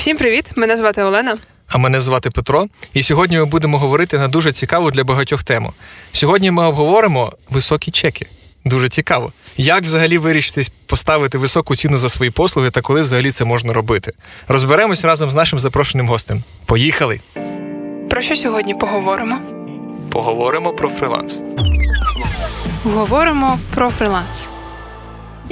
Всім привіт! Мене звати Олена. А мене звати Петро. І сьогодні ми будемо говорити на дуже цікаву для багатьох тему. Сьогодні ми обговоримо високі чеки. Дуже цікаво. Як взагалі вирішити поставити високу ціну за свої послуги та коли взагалі це можна робити? Розберемось разом з нашим запрошеним гостем. Поїхали! Про що сьогодні поговоримо? Поговоримо про фриланс. Говоримо про фриланс.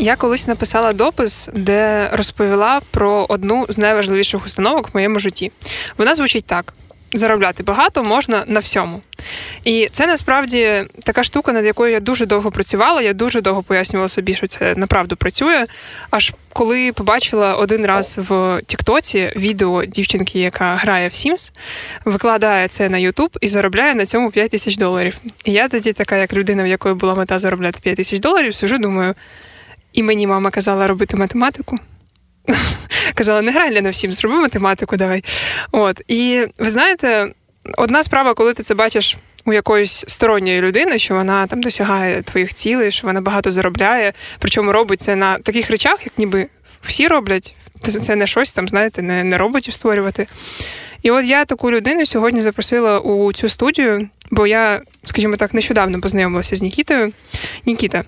Я колись написала допис, де розповіла про одну з найважливіших установок в моєму житті. Вона звучить так: заробляти багато можна на всьому. І це насправді така штука, над якою я дуже довго працювала. Я дуже довго пояснювала собі, що це направду працює. Аж коли побачила один раз в Тіктоці відео дівчинки, яка грає в Sims, викладає це на Ютуб і заробляє на цьому 5 тисяч доларів. І я тоді, така як людина, в якої була мета заробляти 5 тисяч доларів, сижу, думаю. І мені мама казала робити математику. Казала, не грай на всім, зроби математику, давай. От. І ви знаєте, одна справа, коли ти це бачиш у якоїсь сторонньої людини, що вона там досягає твоїх цілей, що вона багато заробляє, причому робить це на таких речах, як ніби всі роблять. Це не щось там, знаєте, не, не роботів створювати. І от я таку людину сьогодні запросила у цю студію, бо я, скажімо так, нещодавно познайомилася з Нікітою. Нікіта,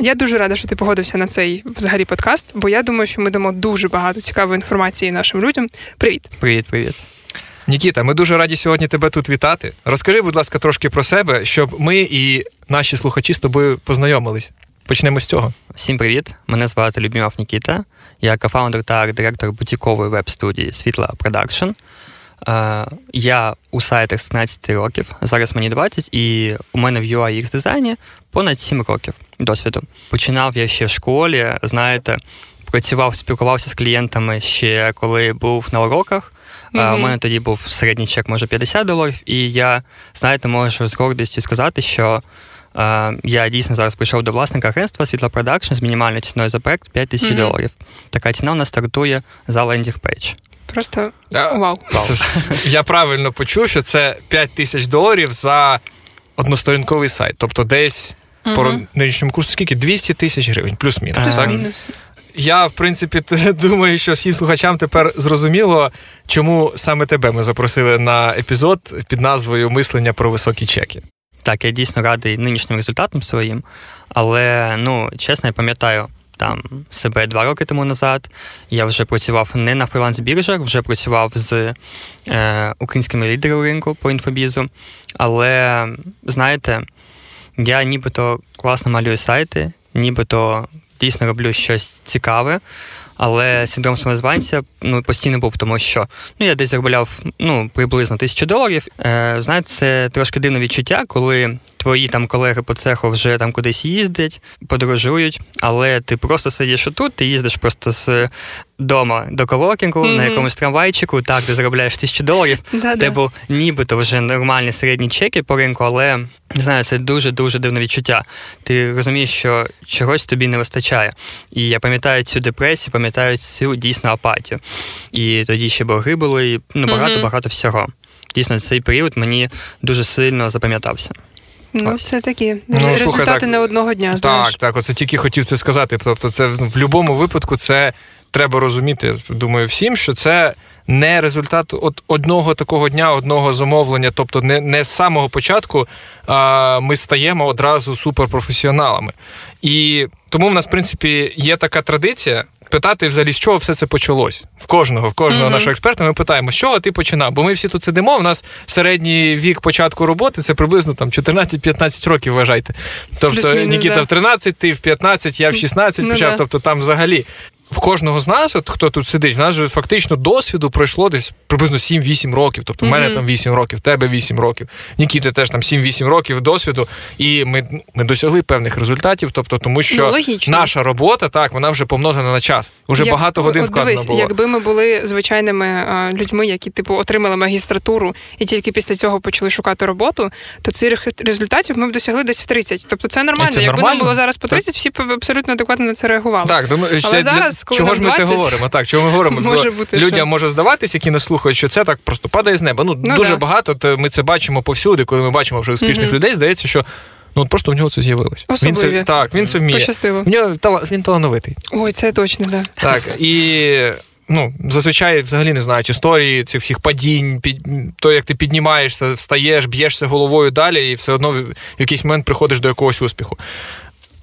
я дуже рада, що ти погодився на цей взагалі подкаст, бо я думаю, що ми дамо дуже багато цікавої інформації нашим людям. Привіт, привіт, привіт. Нікіта, ми дуже раді сьогодні тебе тут вітати. Розкажи, будь ласка, трошки про себе, щоб ми і наші слухачі з тобою познайомились. Почнемо з цього. Всім привіт! Мене звати Людмилов Нікіта. Я кофаундер та арт-директор бутікової веб-студії Світла Production. Я у сайтах з 13 років. Зараз мені 20, і у мене в UI UX дизайні понад 7 років досвіду. Починав я ще в школі, знаєте, працював, спілкувався з клієнтами ще коли був на уроках. Mm-hmm. У мене тоді був середній чек, може 50 доларів, і я, знаєте, можу з гордістю сказати, що е, я дійсно зараз прийшов до власника агентства Світла Production з мінімальною ціною за проект 5 тисяч mm-hmm. доларів. Така ціна у нас стартує за landing page. Просто вау. Я правильно почув, що це 5 тисяч доларів за односторінковий сайт. Тобто десь угу. по нинішньому курсу скільки? 200 тисяч гривень, плюс-мінус. Плюс-мінус. Я, в принципі, думаю, що всім слухачам тепер зрозуміло, чому саме тебе ми запросили на епізод під назвою Мислення про високі чеки. Так, я дійсно радий нинішнім результатом своїм, але ну чесно, я пам'ятаю там себе два роки тому назад. Я вже працював не на фриланс-біржах, вже працював з е, українськими лідерами ринку по інфобізу. Але знаєте, я нібито класно малюю сайти, нібито дійсно роблю щось цікаве. Але синдром самозванця ну, постійно був, тому що ну, я десь заробляв ну, приблизно тисячу доларів. Е, Знаєте, це трошки дивне відчуття, коли твої там колеги по цеху вже там кудись їздять, подорожують, але ти просто сидиш отут, ти їздиш просто з дома до коворкінгу mm-hmm. на якомусь трамвайчику, так, ти заробляєш тисячу доларів, тебе нібито вже нормальні середні чеки по ринку, але не знаю, це дуже-дуже дивне відчуття. Ти розумієш, що чогось тобі не вистачає. І я пам'ятаю цю депресію, пам'ятаю цю дійсно апатію. І тоді ще борги були, і ну, багато-багато mm-hmm. всього. Дійсно, цей період мені дуже сильно запам'ятався. Ну, все таки ну, результати слухай, так, не одного дня. знаєш. Так, так, оце тільки хотів це сказати. Тобто, це в будь-якому випадку це треба розуміти. Я думаю, всім, що це не результат от одного такого дня, одного замовлення. Тобто, не не з самого початку а, ми стаємо одразу суперпрофесіоналами. І тому в нас, в принципі, є така традиція питати, взагалі, з чого все це почалось. В кожного, в кожного mm-hmm. нашого експерта ми питаємо, з чого ти починав? Бо ми всі тут сидимо. У нас середній вік початку роботи це приблизно там 14-15 років. Вважайте. Тобто Нікіта да. в 13, ти в 15, я в 16 ну, почав. Тобто там взагалі в кожного з нас, от хто тут сидить, в нас же фактично досвіду пройшло десь приблизно 7-8 років. Тобто, в мене mm-hmm. там 8 років, в тебе 8 років, Нікіти теж там 7-8 років досвіду, і ми ми досягли певних результатів. Тобто, тому що ну, наша робота так вона вже помножена на час. Уже Як, багато годин от, дивись, було. Якби ми були звичайними а, людьми, які типу отримали магістратуру і тільки після цього почали шукати роботу, то цих результатів ми б досягли десь в 30. Тобто це нормально. Це Якби нормально? нам було зараз по 30, всі б абсолютно адекватно на це реагували. Так, думаю, Але зараз коли чого ж ми 20... це говоримо? Так, чого ми говоримо? Може бути, Людям що? може здаватися, які нас слухають, що це так просто падає з неба. Ну, ну дуже да. багато. То ми це бачимо повсюди, коли ми бачимо вже успішних mm-hmm. людей. Здається, що. Ну, от просто в нього це з'явилось. Він це так, він це вміє. Пощастило. В нього він талановитий. Ой, це точно, да. Так. І ну, зазвичай взагалі не знають історії цих всіх падінь, під то, як ти піднімаєшся, встаєш, б'єшся головою далі, і все одно в якийсь момент приходиш до якогось успіху.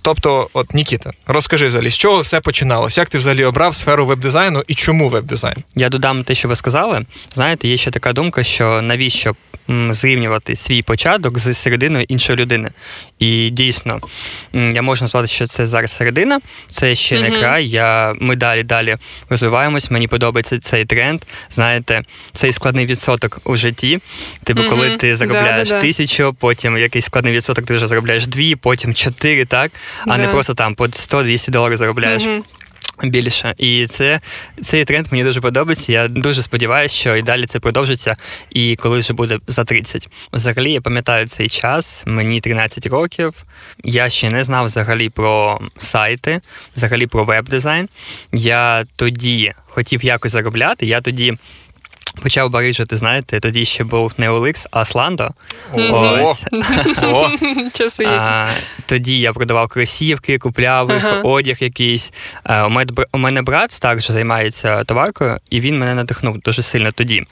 Тобто, от Нікіта, розкажи взагалі, з чого все починалось? Як ти взагалі обрав сферу веб-дизайну і чому веб-дизайн? Я додам те, що ви сказали. Знаєте, є ще така думка, що навіщо зрівнювати свій початок з серединою іншої людини. І дійсно, я можу назвати, що це зараз середина, це ще mm-hmm. не край. Я, Ми далі далі розвиваємось. Мені подобається цей тренд. Знаєте, цей складний відсоток у житті. Типу, mm-hmm. коли ти заробляєш да, тисячу, потім якийсь складний відсоток, ти вже заробляєш дві, потім чотири, так, а yeah. не просто там по 100-200 доларів заробляєш. Mm-hmm. Більше, і це цей тренд мені дуже подобається. Я дуже сподіваюся, що і далі це продовжиться, і коли вже буде за 30. Взагалі, я пам'ятаю цей час, мені 13 років. Я ще не знав взагалі про сайти, взагалі про веб-дизайн. Я тоді хотів якось заробляти. Я тоді Почав барижити, знаєте, тоді ще був не Оликс, а Сландо. Ось. Тоді я продавав кросівки, купляв їх, одяг якийсь. Е, у мене брат також займається товаркою, і він мене надихнув дуже сильно тоді.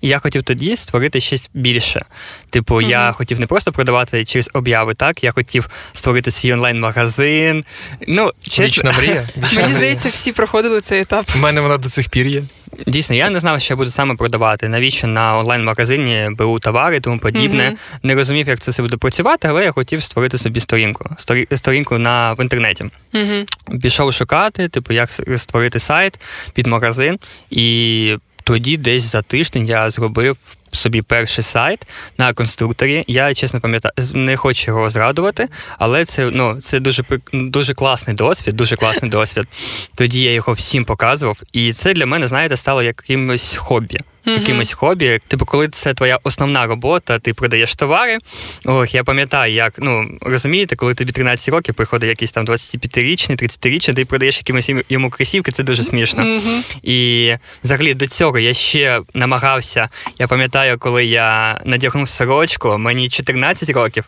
І я хотів тоді створити щось більше. Типу, mm-hmm. я хотів не просто продавати через обяви, так я хотів створити свій онлайн-магазин. Ну, чесно. мрія. Мені здається, всі проходили цей етап. У мене вона до цих пір є. Дійсно, я не знав, що я буду саме продавати. Навіщо на онлайн-магазині беру товари і тому подібне. Mm-hmm. Не розумів, як це все буде працювати, але я хотів створити собі сторінку. Сторі... Сторінку на в інтернеті. Mm-hmm. Пішов шукати, типу, як створити сайт під магазин і тоді, десь за тиждень, я зробив собі перший сайт на конструкторі. Я чесно пам'ятаю, не хочу його зрадувати, але це ну, це дуже дуже класний досвід, дуже класний досвід. Тоді я його всім показував, і це для мене, знаєте, стало якимось хобі mm-hmm. якимось хобі. Типу, коли це твоя основна робота, ти продаєш товари. Ох, я пам'ятаю, як ну розумієте, коли тобі 13 років приходить якийсь там 25-річний, 30-річний, ти продаєш якимось йому кросівки, це дуже смішно. Mm-hmm. І взагалі до цього я ще намагався. Я пам'ятаю, коли я надягнув сорочку, мені 14 років.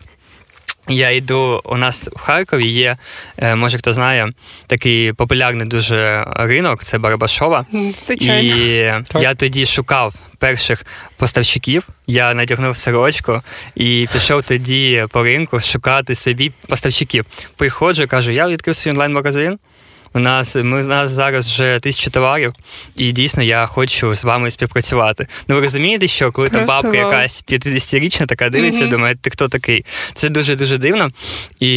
Я йду, у нас в Харкові є, е, може хто знає, такий популярний дуже ринок, це Барабашова. Звичайно. І так. я тоді шукав перших поставщиків, я надягнув сорочку і пішов тоді по ринку шукати собі поставщиків. Приходжу, кажу, я відкрив свій онлайн-магазин. У нас ми у нас зараз вже тисяча товарів, і дійсно я хочу з вами співпрацювати. Ну ви розумієте, що коли Просто там бабка вау. якась 50-річна така дивиться, mm-hmm. думає, ти хто такий? Це дуже дуже дивно. І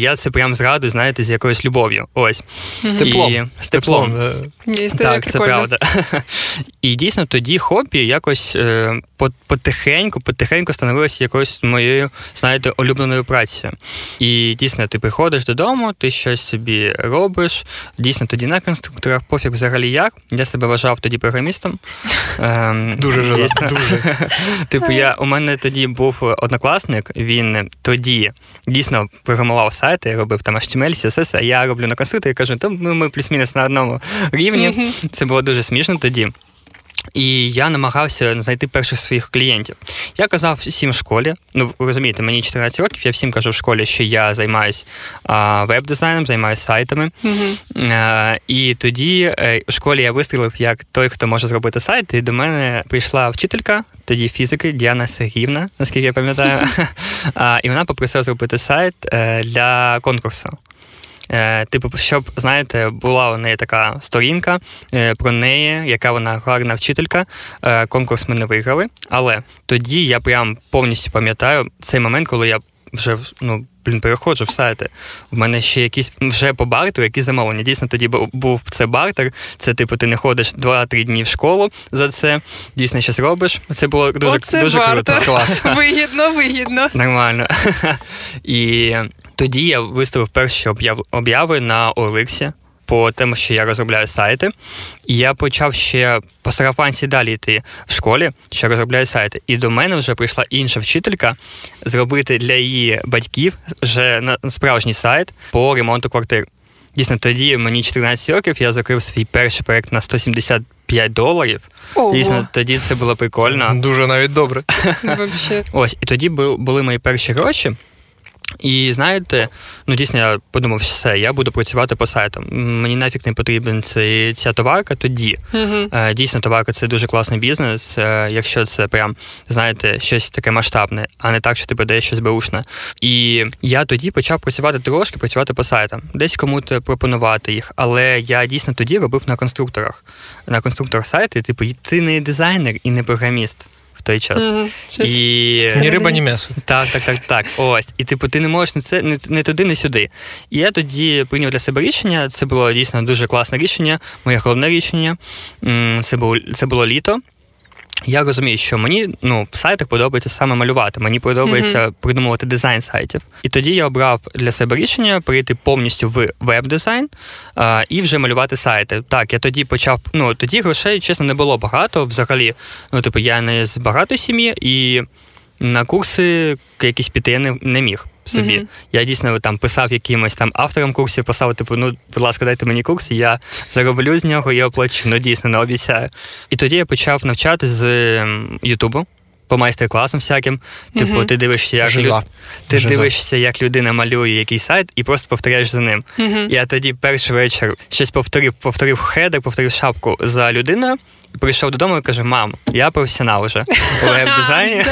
я це прям зрадую, знаєте, з якоюсь любов'ю. Ось з теплом. І, з теплом. Є так, це правда. І дійсно тоді хобі якось е, потихеньку, потихеньку становилося якоюсь моєю, знаєте, улюбленою працею. І дійсно, ти приходиш додому, ти щось собі робиш. Дійсно, тоді на конструкторах пофіг взагалі як. Я себе вважав тоді програмістом. Ем, дуже дійсно. дуже. Типу, я у мене тоді був однокласник, він тоді дійсно програмував сайти, робив там HTML, CSS, а я роблю на конструкторі і кажу, то ми, ми плюс-мінус на одному рівні. Це було дуже смішно тоді. І я намагався знайти перших своїх клієнтів. Я казав всім в школі. Ну, ви розумієте, мені 14 років, я всім кажу в школі, що я займаюся веб-дизайном, займаюся сайтами. Mm-hmm. А, і тоді е, в школі я вистрілив як той, хто може зробити сайт. І до мене прийшла вчителька тоді фізики Діана Сергіївна, наскільки я пам'ятаю. а, І вона попросила зробити сайт е, для конкурсу. Е, типу, щоб, знаєте, була у неї така сторінка е, про неї, яка вона гарна вчителька. Е, конкурс ми не виграли. Але тоді я прям повністю пам'ятаю цей момент, коли я вже ну. Блін, переходжу в сайти. В мене ще якісь вже по бартеру, якісь замовлення. Дійсно, тоді був це бартер. Це, типу, ти не ходиш 2-3 дні в школу за це. Дійсно, щось робиш. Це було дуже Оце дуже бартер. круто. Клас. Вигідно, вигідно. Нормально. І тоді я виставив перші обяви на Оликсі по тому, що я розробляю сайти. І я почав ще по сарафанці далі йти в школі, що розробляю сайти. І до мене вже прийшла інша вчителька зробити для її батьків вже на справжній сайт по ремонту квартир. Дійсно, тоді мені 14 років, я закрив свій перший проект на 175 доларів. Ого. Дійсно, тоді це було прикольно. Дуже навіть добре. Ось, і тоді були мої перші гроші. І знаєте, ну дійсно я подумав, все, я буду працювати по сайтам. Мені нафіг не потрібен цей, ця товарка тоді. Uh-huh. Дійсно, товарка це дуже класний бізнес, е, якщо це прям, знаєте, щось таке масштабне, а не так, що ти продаєш щось беушне. І я тоді почав працювати трошки, працювати по сайтам, десь комусь пропонувати їх. Але я дійсно тоді робив на конструкторах. На конструкторах сайти, типу, ти не дизайнер і не програміст в той час. Mm-hmm. І... Ні риба, ні м'ясо. Так, так, так, так. Ось. І типу, ти не можеш не це не, не туди, не сюди. І я тоді прийняв для себе рішення. Це було дійсно дуже класне рішення, моє головне рішення. Це було це було літо. Я розумію, що мені ну, в сайтах подобається саме малювати. Мені подобається mm-hmm. придумувати дизайн сайтів. І тоді я обрав для себе рішення перейти повністю в веб-дизайн а, і вже малювати сайти. Так, я тоді почав. Ну тоді грошей, чесно, не було багато. Взагалі, ну типу, я не з багатої сім'ї, і на курси якісь піти я не, не міг собі. Mm-hmm. Я дійсно там писав якимось там авторам курсів, писав, типу, ну, будь ласка, дайте мені курс, я зароблю з нього і оплачу, ну дійсно не обіцяю. І тоді я почав навчати з Ютубу. По майстер-класам всяким. Типу, uh-huh. ти дивишся, як Жиза. ти Жиза. дивишся, як людина малює якийсь сайт, і просто повторяєш за ним. Uh-huh. Я тоді перший вечір щось повторив, повторив хедер, повторив шапку за людиною, прийшов додому і каже: Мам, я професіонал вже у веб-дизайні.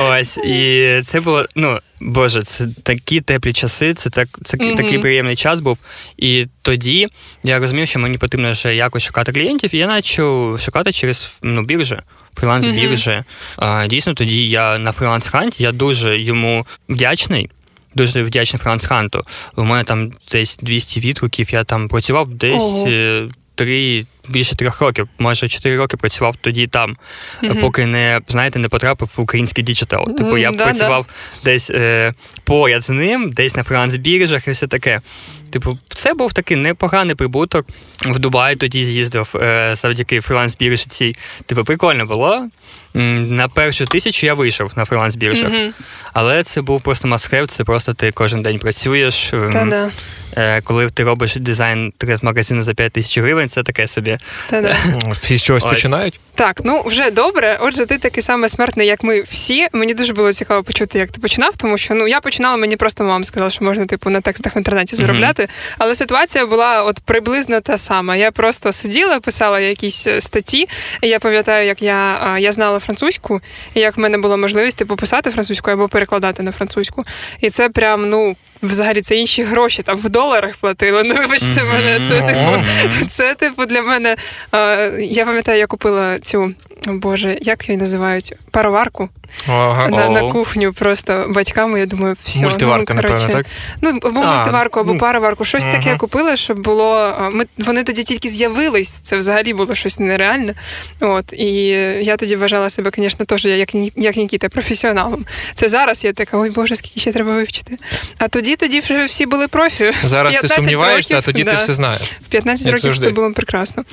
Ось, і це було, ну, Боже, це такі теплі часи, це так, це mm-hmm. такий приємний час був. І тоді я розумів, що мені потрібно вже якось шукати клієнтів, і я почав шукати через ну, біржі, фріланс-біржі. Mm-hmm. А, Дійсно, тоді я на Freelancehunt і, я дуже йому вдячний. Дуже вдячний Freelancehunt у. У мене там десь 200 відгуків, я там працював десь. Oh три більше трьох років, може чотири роки працював тоді там, mm-hmm. поки не знаєте, не потрапив в український digital. Типу mm-hmm, я да, працював десь е, поряд з ним, десь на фріланс-біржах і все таке. Типу, це був такий непоганий прибуток. В Дубай тоді з'їздив е, завдяки фріланс-біржі цій. Типу, прикольно було. На першу тисячу я вийшов на фріланс-біржах. Mm-hmm. Але це був просто масхев, це просто ти кожен день працюєш. Та-да. Е, коли ти робиш дизайн магазину за 5 тисяч гривень, це таке собі. Та-да. Всі з чогось починають? Так, ну вже добре. Отже, ти такий самий смертний, як ми всі. Мені дуже було цікаво почути, як ти починав, тому що ну я починала, мені просто мама сказала, що можна типу на текстах в інтернеті заробляти. Mm-hmm. Але ситуація була от приблизно та сама. Я просто сиділа, писала якісь е, статті. І Я пам'ятаю, як я я знала французьку, і як в мене була можливість типу писати французькою або перекладати на французьку. І це прям ну взагалі це інші гроші там в доларах платили. Ну, вибачте мене, це типу, це типу для мене. Я пам'ятаю, я купила цю. Боже, як її називають? Пароварку ага. на на кухню просто батьками. Я думаю, все. Мультиварка, ну, напевно, так? Ну, або а, мультиварку, або ну, пароварку. Щось ага. таке купили, щоб було. Ми вони тоді тільки з'явились. Це взагалі було щось нереальне. От і я тоді вважала себе, звісно, теж як як Нікіта, професіоналом. Це зараз я така, ой Боже, скільки ще треба вивчити. А тоді тоді вже всі були профі. Зараз ти сумніваєшся, років, а тоді да. ти все знаєш. В 15 як років завжди. це було прекрасно.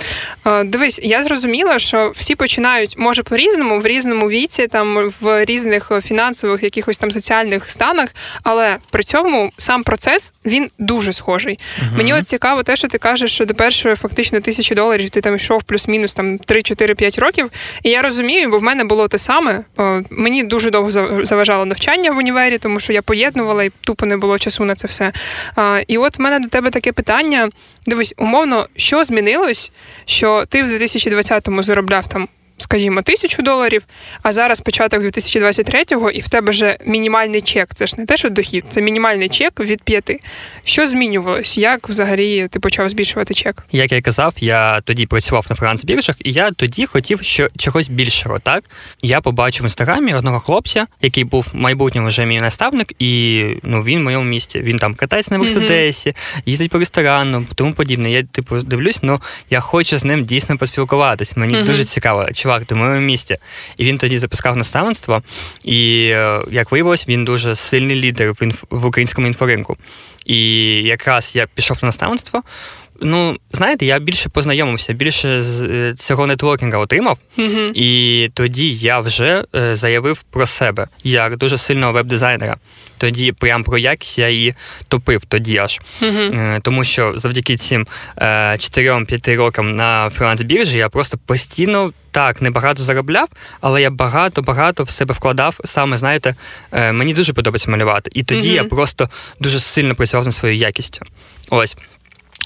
Дивись, я зрозуміла, що всі починають, може, по-різному, в різному віці, там в різних фінансових, якихось там соціальних станах, але при цьому сам процес він дуже схожий. uh Мені от цікаво, те, що ти кажеш, що до першої фактично тисячі доларів ти там йшов плюс-мінус там 3-4-5 років. І я розумію, бо в мене було те саме. Мені дуже довго заважало навчання в універі, тому що я поєднувала і тупо не було часу на це все. І от в мене до тебе таке питання. Дивись, умовно, що змінилось, що ти в 2020-му заробляв там скажімо, тисячу доларів, а зараз початок 2023-го, і в тебе вже мінімальний чек. Це ж не те, що дохід, це мінімальний чек від п'яти. Що змінювалось? Як взагалі ти почав збільшувати чек? Як я казав, я тоді працював на фриланс-біржах, і я тоді хотів що чогось більшого. Так я побачив в інстаграмі одного хлопця, який був в майбутньому вже мій наставник, і ну він в моєму місті. Він там катається на мерседесі, mm-hmm. їздить по ресторану, тому подібне. Я типу дивлюсь, ну я хочу з ним дійсно поспілкуватись. Мені mm-hmm. дуже цікаво чувак, ти в моєму місті. І він тоді запускав наставництво. І е, як виявилось, він дуже сильний лідер в, інф... в українському інфоринку. І якраз я пішов на наставництво. Ну, знаєте, я більше познайомився, більше з е, цього нетворкінга отримав, Угу. і тоді я вже е, заявив про себе як дуже сильного веб-дизайнера. Тоді прям про якість я її топив тоді аж. Е, Тому що завдяки цим е, 4-5 рокам на фріланс-біржі я просто постійно так небагато заробляв, але я багато-багато в себе вкладав. Саме знаєте, мені дуже подобається малювати. І тоді Мгм. я просто дуже сильно працював над своєю якістю. Ось.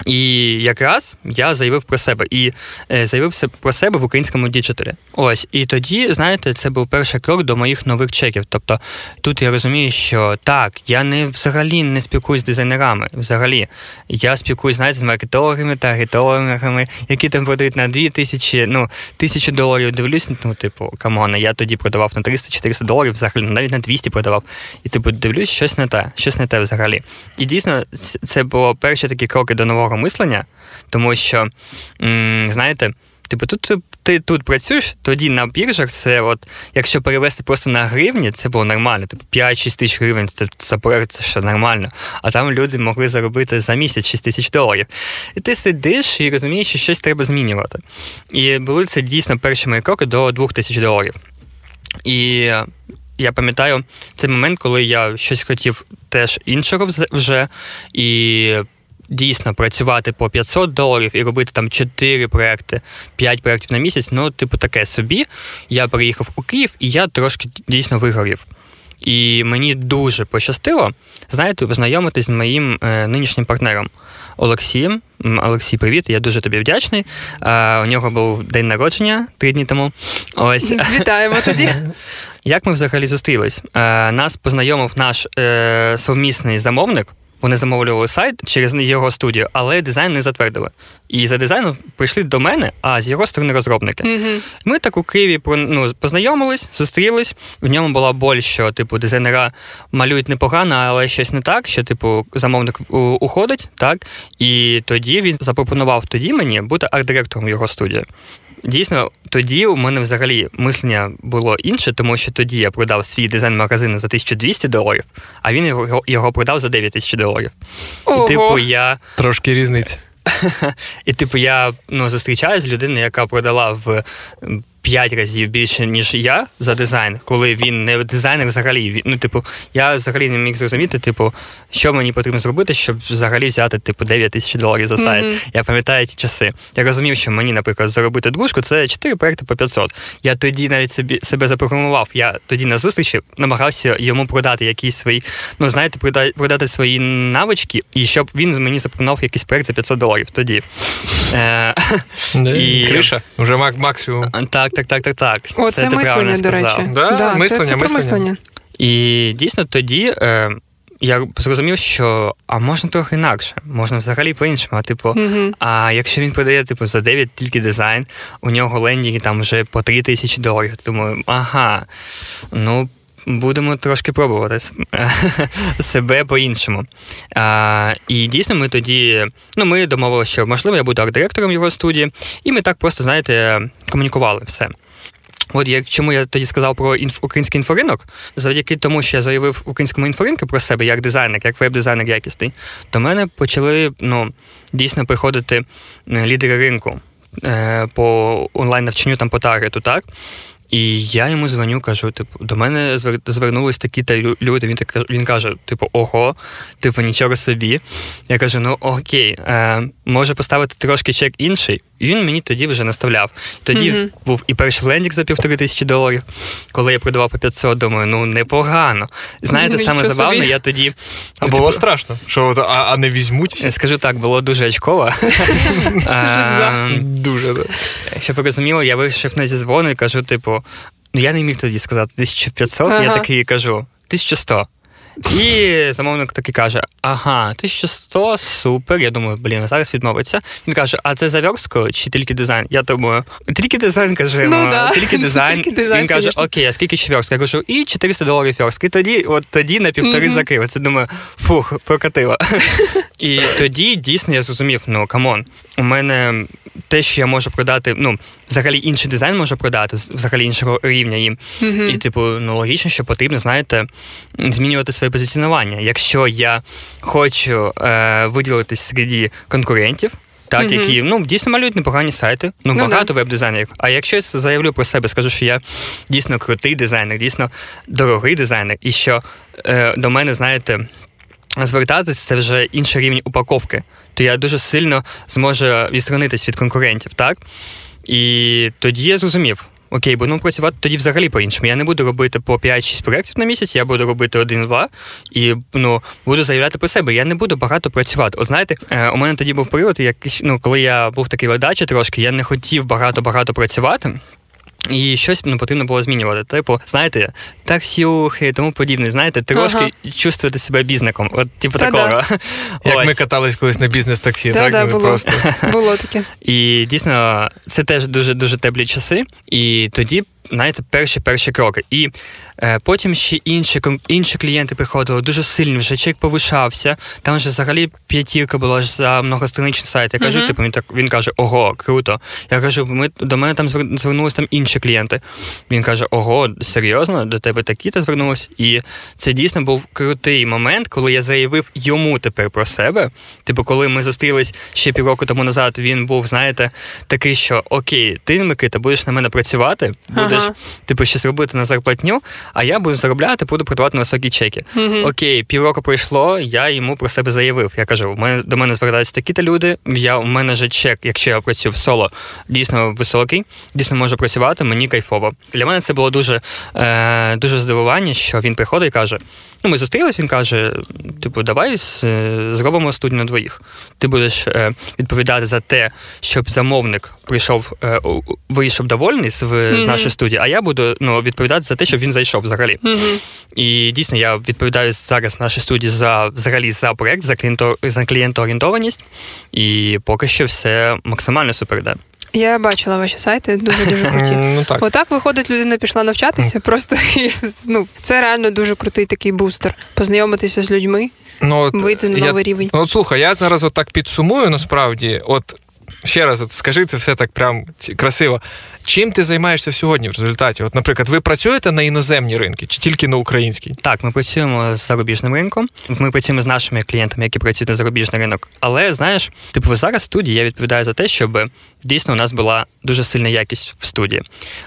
І якраз я заявив про себе і е, заявив про себе в українському digital і. Ось, і тоді, знаєте, це був перший крок до моїх нових чеків. Тобто тут я розумію, що так, я не взагалі не спілкуюсь з дизайнерами. Взагалі, я спілкуюсь, знаєте, з маркетологами, таргетологами, які там продають на 2 тисячі, ну, тисячу доларів. Дивлюсь, ну, типу, come on, я тоді продавав на 300-400 доларів, взагалі, навіть на 200 продавав. І типу, дивлюсь, щось не те, щось не те взагалі. І дійсно, це було перші такі кроки до нового мислення, тому що, знаєте, типу, тут ти, тут працюєш, тоді на біржах це, от, якщо перевести просто на гривні, це було нормально. Типу 5-6 тисяч гривень, це проект, це що нормально. А там люди могли заробити за місяць 6 тисяч доларів. І ти сидиш і розумієш, що щось треба змінювати. І були це дійсно перші мої кроки до 2 тисяч доларів. І я пам'ятаю цей момент, коли я щось хотів теж іншого вже, і дійсно працювати по 500 доларів і робити там 4 проекти, 5 проєктів на місяць, ну, типу, таке собі. Я приїхав у Київ і я трошки дійсно вигорів. І мені дуже пощастило, знаєте, познайомитись з моїм е, нинішнім партнером Олексієм. Олексій, привіт, я дуже тобі вдячний. Е, у нього був день народження три дні тому. Ось. Вітаємо тоді. Як ми взагалі зустрілись? Е, нас познайомив наш е, совмісний замовник. Вони замовлювали сайт через його студію, але дизайн не затвердили. І за дизайном прийшли до мене, а з його сторони розробники. Угу. Ми так у Києві ну, познайомились, зустрілись. В ньому була боль, що типу дизайнера малюють непогано, але щось не так, що типу замовник у- уходить, так. І тоді він запропонував тоді мені бути арт-директором його студії. Дійсно, тоді у мене взагалі мислення було інше, тому що тоді я продав свій дизайн-магазин за 1200 доларів, а він його, його продав за 9 тисяч доларів. Ого. І типу я. Трошки різниця. І, типу, я ну, зустрічаюсь з людиною, яка продала в 5 разів більше, ніж я за дизайн, коли він не дизайнер взагалі. Він- Ну, типу, я взагалі не міг зрозуміти, типу, що мені потрібно зробити, щоб взагалі взяти типу 9 тисяч доларів за сайт. Мгм. Я пам'ятаю ті часи. Я розумів, що мені, наприклад, заробити двушку це 4 проекти по 500. Я тоді навіть собі себе запрограмував. Я тоді на зустрічі намагався йому продати якісь свої, ну знаєте, прода- продати свої навички, і щоб він мені запропонував якийсь проект за 500 доларів тоді. Е, І- Криша, вже максимум. Так, так, так, так, так. О, це, правильно мислення, до сказав. речі. Да, Да, мислення, це про мислення. І дійсно тоді е, я зрозумів, що а можна трохи інакше, можна взагалі по-іншому. А, Типу, Угу. а якщо він продає типу, за 9 тільки дизайн, у нього лендінги там вже по 3 тисячі доларів. Думаю, ага, ну. Будемо трошки пробувати себе по-іншому. А, і дійсно, ми тоді ну, ми домовилися, що можливо я буду арт-директором його студії, і ми так просто, знаєте, комунікували все. От як чому я тоді сказав про інф, український інфоринок, завдяки тому, що я заявив в українському інфоринку про себе як дизайнер, як веб-дизайнер якісний, до мене почали ну, дійсно приходити е, лідери ринку е, по онлайн-навчанню там по таргету, так? І я йому дзвоню, кажу, типу, до мене звер- звернулись такі та люди. Він так він каже: типу, ого, типу, нічого собі. Я кажу, ну окей, е, може поставити трошки чек інший. І він мені тоді вже наставляв. Тоді Мгм. був і перший лендік за півтори тисячі доларів, коли я продавав по 500, думаю, ну непогано. Знаєте, Ну, саме нічого забавне, собі. я тоді. А ну, було типу, страшно, що а, а не візьмуть. Скажу так, було дуже очково. Жиза. Е, Дуже. ви розуміли, я вийшов на зізвону і кажу, типу, ну я не міг тоді сказати 1500, я Ага. такий кажу 1100. І замовник такий каже: ага, 1100, супер. Я думаю, блін, а зараз відмовиться. Він каже: а це за версткою чи тільки дизайн? Я думаю, тільки дизайн кажу йому, Ну да. тільки дизайн. Тільки дизайн, Він каже, окей, а скільки ще верстка? Я кажу, і 400 доларів верстка. І тоді, от тоді на півтори Мгм. закрив. Це думаю, фух, прокатило. І тоді дійсно я зрозумів, ну come on, у мене те, що я можу продати, ну, взагалі інший дизайн можу продати, взагалі іншого рівня їм. Угу. І, типу, ну логічно, що потрібно, знаєте, змінювати своє позиціонування. Якщо я хочу е, виділитись серед конкурентів, так, Мгм. які ну дійсно малюють непогані сайти. Ну, Ну, багато веб-дизайнерів. А якщо я заявлю про себе, скажу, що я дійсно крутий дизайнер, дійсно дорогий дизайнер, і що е, до мене, знаєте, звертатись це вже інший рівень упаковки, то я дуже сильно зможу відсторонитись від конкурентів, так? І тоді я зрозумів. Окей, будемо працювати тоді взагалі по-іншому. Я не буду робити по 5-6 проєктів на місяць, я буду робити один-два і ну, буду заявляти про себе. Я не буду багато працювати. От знаєте, е, у мене тоді був період, як, ну, коли я був такий ледачий трошки, я не хотів багато-багато працювати. І щось ну, потрібно було змінювати. Типу, знаєте, таксюхи і тому подібне. Знаєте, трошки Ага. чувствувати себе бізником. От, типу, Та-да. такого. Як Ось. ми катались колись на бізнес-таксі, Да, так? да, Ну, було. Просто. Було таке. І дійсно, це теж дуже дуже теплі часи. І тоді, знаєте, перші перші кроки. І е, потім ще інші інші клієнти приходили дуже сильні, вже чек повишався. Там вже взагалі п'ятірка була ж за многостраничний сайт. Я кажу, Мгм. типу, він так він каже: Ого, круто. Я кажу, ми до мене там звер- звернулись там інші клієнти. Він каже: Ого, серйозно, до тебе такі-то звернулись. І це дійсно був крутий момент, коли я заявив йому тепер про себе. Типу, коли ми зустрілись ще півроку тому назад, він був, знаєте, такий, що окей, ти, Микита, будеш на мене працювати, будеш, типу, щось робити на зарплатню, а я буду заробляти, буду продавати на високі чеки. Мгм. Окей, півроку пройшло, я йому про себе заявив. Я кажу, мене до мене звертаються такі-то люди. Я у мене же чек, якщо я працюю в соло, дійсно високий, дійсно можу працювати, мені кайфово. Для мене це було дуже, е, дуже здивування, що він приходить і каже: ну, ми зустрілись, він каже: типу, давай зробимо студію на двоїх. Ти будеш е, відповідати за те, щоб замовник прийшов, е, вийшов довольний з, з нашої студії, а я буду ну, відповідати за те, щоб він зайшов взагалі. Мгм. І дійсно я відповідаю зараз в нашій студії за взагалі за проект, за клієнто за клієнтоорієнтованість, і поки що все максимально супер йде. Я бачила ваші сайти, дуже дуже круті. Ну так. Отак виходить, людина пішла навчатися. Просто і, ну це реально дуже крутий такий бустер. Познайомитися з людьми, Ну, от, вийти на я- новий рівень. Ну, От слухай, я зараз отак підсумую насправді. От ще раз, от скажи це все так прям красиво. Чим ти займаєшся сьогодні в результаті? От, наприклад, ви працюєте на іноземні ринки чи тільки на українській? Так, ми працюємо з зарубіжним ринком. Ми працюємо з нашими клієнтами, які працюють на зарубіжний ринок. Але знаєш, типу зараз в студії я відповідаю за те, щоб дійсно у нас була дуже сильна якість в студії.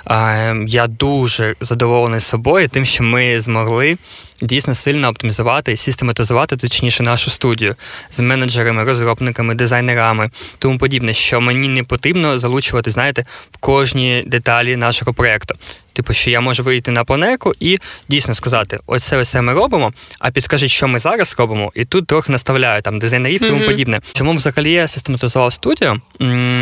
Ем, я дуже задоволений собою, тим, що ми змогли. Дійсно сильно оптимізувати і систематизувати точніше нашу студію з менеджерами, розробниками, дизайнерами, тому подібне, що мені не потрібно залучувати, знаєте, в кожній деталі нашого проєкту. Типу, що я можу вийти на планерку і дійсно сказати: ось це все ми робимо, а підскажіть, що ми зараз робимо, і тут трохи наставляю там дизайнерів і тому Мгм. подібне. Чому взагалі я систематизував студію?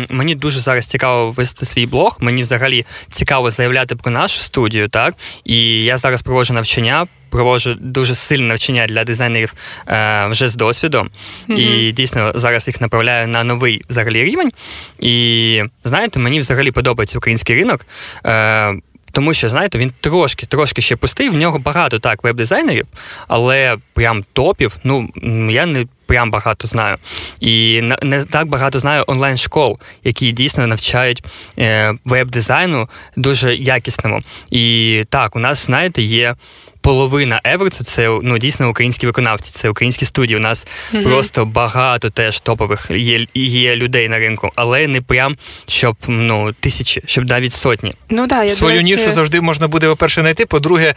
Мені дуже зараз цікаво вести свій блог. Мені взагалі цікаво заявляти про нашу студію, так і я зараз проводжу навчання. Проводжу дуже сильне навчання для дизайнерів е, вже з досвідом, і дійсно зараз їх направляю на новий взагалі рівень. І знаєте, мені взагалі подобається український ринок. Е, тому що, знаєте, він трошки, трошки ще пустий. В нього багато так веб-дизайнерів, але прям топів, ну я не прям багато знаю. І на- не так багато знаю онлайн-школ, які дійсно навчають е, веб-дизайну дуже якісному. І так, у нас, знаєте, є. Половина Еверцу це ну дійсно українські виконавці, це українські студії. У нас Мгм. просто багато теж топових є, є людей на ринку, але не прям щоб ну тисячі, щоб навіть сотні. Ну да, я Свою нішу завжди можна буде, по-перше, знайти. По-друге,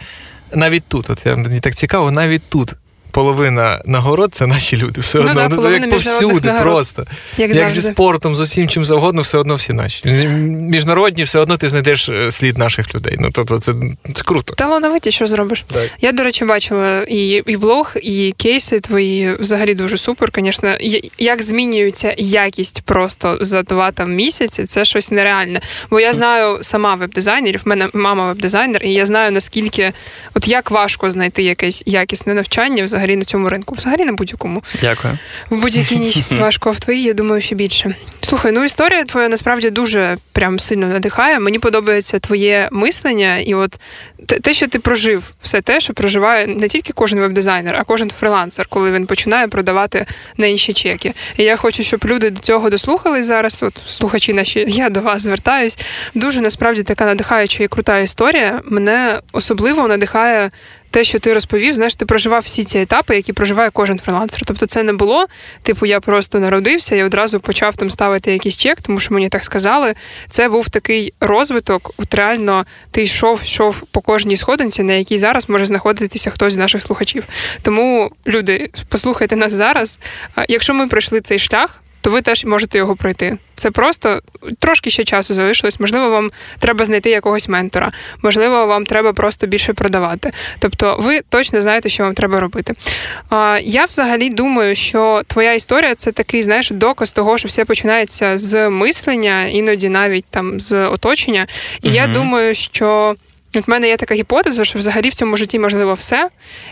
навіть тут. От я, мені так цікаво, навіть тут. Половина нагород це наші люди. Все Ну одно, да, ну, як повсюди, нагород. просто. як, Як зі спортом, з усім чим завгодно, все одно всі наші. Міжнародні, все одно ти знайдеш е, слід наших людей. Ну тобто, це, це круто. Талановиті, що зробиш? Так. Я, до речі, бачила і, і блог, і кейси твої взагалі дуже супер. Звісно, як змінюється якість просто за два там місяці, це щось нереальне. Бо я знаю сама веб-дизайнерів, в мене мама веб-дизайнер, і я знаю наскільки от як важко знайти якесь якісне навчання взагалі на цьому ринку. Взагалі на будь-якому. Дякую. В будь-якій ніші це важко, а в твоїй, я думаю, ще більше. Слухай, ну історія твоя насправді дуже прям сильно надихає. Мені подобається твоє мислення, і от те, що ти прожив, все те, що проживає не тільки кожен веб-дизайнер, а кожен фрилансер, коли він починає продавати на інші чеки. І я хочу, щоб люди до цього дослухались зараз. От слухачі наші, я до вас звертаюсь. Дуже насправді така надихаюча і крута історія. Мене особливо надихає те, що ти розповів, знаєш, ти проживав всі ці етапи, які проживає кожен фрилансер. Тобто, це не було, типу, я просто народився і одразу почав там ставити якийсь чек, тому що мені так сказали. Це був такий розвиток. От реально ти йшов, йшов по кожній сходинці, на якій зараз може знаходитися хтось з наших слухачів. Тому люди, послухайте нас зараз. Якщо ми пройшли цей шлях то ви теж можете його пройти. Це просто трошки ще часу залишилось. Можливо, вам треба знайти якогось ментора, можливо, вам треба просто більше продавати. Тобто, ви точно знаєте, що вам треба робити. Я взагалі думаю, що твоя історія це такий, знаєш, доказ того, що все починається з мислення, іноді навіть там з оточення. І угу. я думаю, що. От в мене є така гіпотеза, що взагалі в цьому житті можливо все.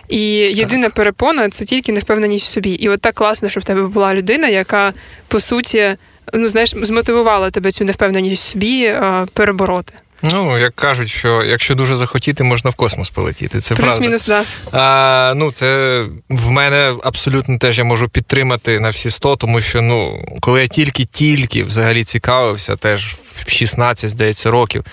І єдина так. перепона це тільки невпевненість в собі. І от так класно, що в тебе була людина, яка по суті ну знаєш, змотивувала тебе цю невпевненість в собі а, перебороти. Ну, як кажуть, що якщо дуже захотіти, можна в космос полетіти. Це Плюс-мінус, да. А, Ну, це в мене абсолютно теж я можу підтримати на всі 100, тому що ну, коли я тільки-тільки взагалі цікавився, теж в 16, здається, років,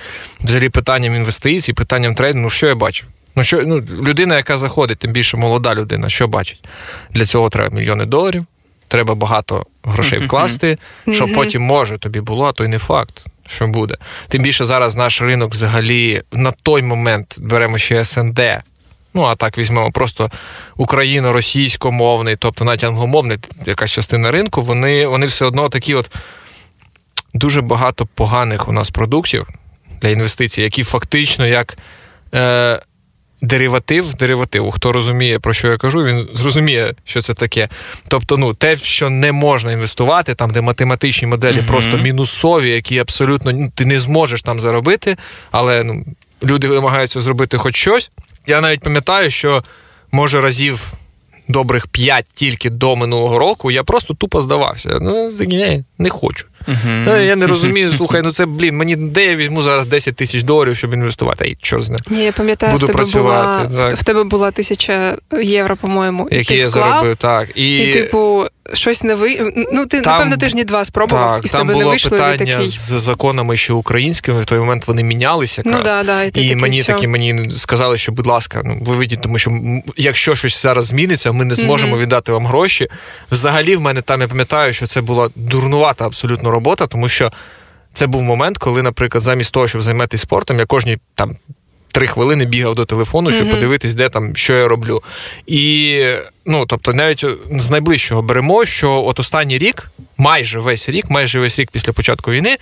взагалі питанням інвестицій, питанням трейдингу, ну що я бачу? Ну, що ну, людина, яка заходить, тим більше молода людина, що бачить? Для цього треба мільйони доларів, треба багато грошей вкласти, щоб потім може тобі було, а то й не факт що буде. Тим більше зараз наш ринок взагалі на той момент беремо ще СНД. Ну, а так візьмемо просто україно-російськомовний, тобто навіть англомовний, якась частина ринку, вони вони все одно такі от дуже багато поганих у нас продуктів для інвестицій, які фактично як е, дериватив деривативу. Хто розуміє, про що я кажу, він зрозуміє, що це таке. Тобто, ну, те, що не можна інвестувати, там, де математичні моделі mm-hmm. просто мінусові, які абсолютно ну, ти не зможеш там заробити, але ну, люди намагаються зробити хоч щось. Я навіть пам'ятаю, що може разів добрих п'ять тільки до минулого року, я просто тупо здавався. Ну, ні, не хочу. Uh-huh. Я не розумію, слухай, ну це, блін, мені де я візьму зараз 10 тисяч доларів, щоб інвестувати. Ай, чорт зна. Ні, я пам'ятаю, Буду в тебе працювати. Була, в тебе була тисяча євро, по-моєму. Які я вклав, заробив, так. І, і типу, щось не ви. Ну, ти, там, напевно, тижні два спробував, так, і в там тебе було не вийшло. питання такий... з законами, що українськими, в той момент вони мінялися ну якраз. Ну, да, да, і, і мені такі мені сказали, що, будь ласка, ну виведіть, тому що якщо щось зараз зміниться, ми не зможемо mm-hmm. віддати вам гроші. Взагалі, в мене там я пам'ятаю, що це була дурнувата абсолютно робота, тому що. Це був момент, коли, наприклад, замість того, щоб займатися спортом, я кожні там три хвилини бігав до телефону, щоб mm-hmm. подивитись, де там що я роблю. І ну, тобто, навіть з найближчого беремо, що от останній рік, майже весь рік, майже весь рік після початку війни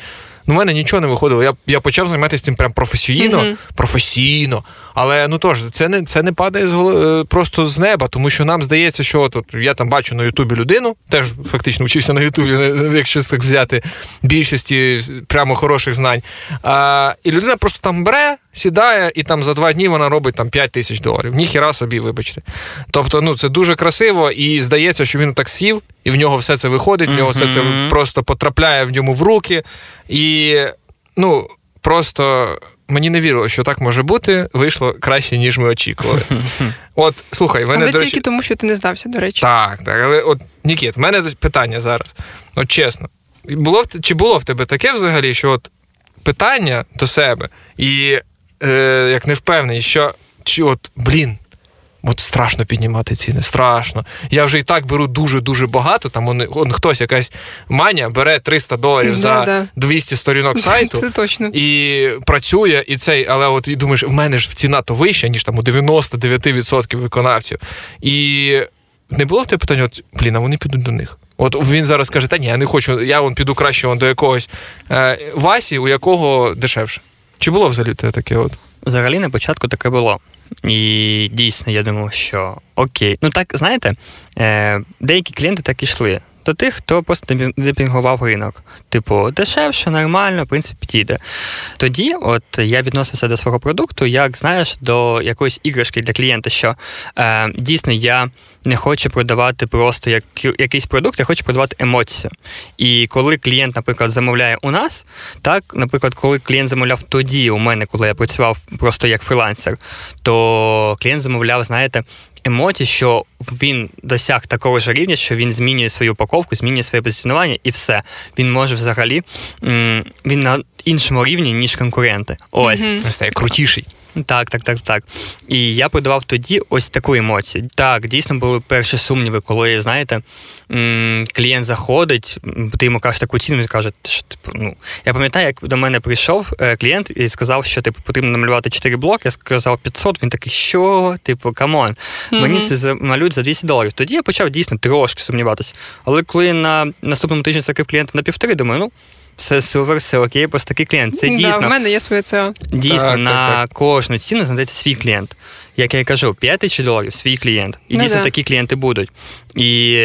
ну, в мене нічого не виходило. Я я почав займатися цим прям професійно, mm-hmm. професійно. Але ну тож, це не це не падає з голови, просто з неба, тому що нам здається, що от, от я там бачу на Ютубі людину, теж фактично вчився на Ютубі, якщо так взяти більшості прямо хороших знань. А, І людина просто там бере, сідає, і там за два дні вона робить там 5 тисяч доларів. Ніхіра собі, вибачте. Тобто, ну це дуже красиво, і здається, що він так сів, і в нього все це виходить, в нього все це просто потрапляє в ньому в руки. І ну, просто мені не вірило, що так може бути. Вийшло краще, ніж ми очікували. От, слухай, мене. Але до тільки тому, що ти не здався, до речі. Так, так. Але от, Нікіт, в мене питання зараз. От чесно, було чи було в тебе таке взагалі, що от питання до себе, і е, як не впевнений, що чи от, блін, От страшно піднімати ціни, страшно. Я вже і так беру дуже-дуже багато. Там он, он хтось, якась маня, бере 300 доларів да, за да. 200 сторінок сайту Це точно. і працює, і цей, але от і думаєш, в мене ж ціна то вища, ніж там у 99% виконавців. І не було в тебе питання, от, блін, а вони підуть до них. От він зараз каже, та ні, я не хочу, я вон піду краще вон до якогось е, Васі, у якого дешевше. Чи було взагалі те таке? от? Взагалі на початку таке було. І дійсно, я думав, що окей. Ну так, знаєте, е, деякі клієнти так і йшли. До тих, хто просто депінгував ринок. Типу, дешевше, нормально, в принципі, підійде. Тоді, от я відносився до свого продукту, як знаєш, до якоїсь іграшки для клієнта, що е, дійсно я не хочу продавати просто як, якийсь продукт, я хочу продавати емоцію. І коли клієнт, наприклад, замовляє у нас, так, наприклад, коли клієнт замовляв тоді у мене, коли я працював просто як фрилансер, то клієнт замовляв, знаєте, емоцій, що він досяг такого ж рівня, що він змінює свою упаковку, змінює своє позиціонування, і все. Він може взагалі він на іншому рівні, ніж конкуренти. Ось mm-hmm. крутіший. Так, так, так, так. І я подавав тоді ось таку емоцію. Так, дійсно були перші сумніви, коли, знаєте, клієнт заходить, ти йому кажеш таку ціну, він каже, що типу, ну. Я пам'ятаю, як до мене прийшов е, клієнт і сказав, що типу потрібно намалювати 4 блоки. Я сказав 500, він такий, що? Типу, come on, мгм. мені це замалюють за 200 доларів. Тоді я почав дійсно трошки сумніватися. Але коли на наступному тижні закрив клієнта на півтори, думаю, ну все супер, все окей, просто такий клієнт. Це дійсно. Да, в мене є своє ЦО. Дійсно, так, на так, так. кожну ціну знайдеться свій клієнт. Як я кажу, 5 тисяч доларів свій клієнт. І ну, дійсно да. такі клієнти будуть. І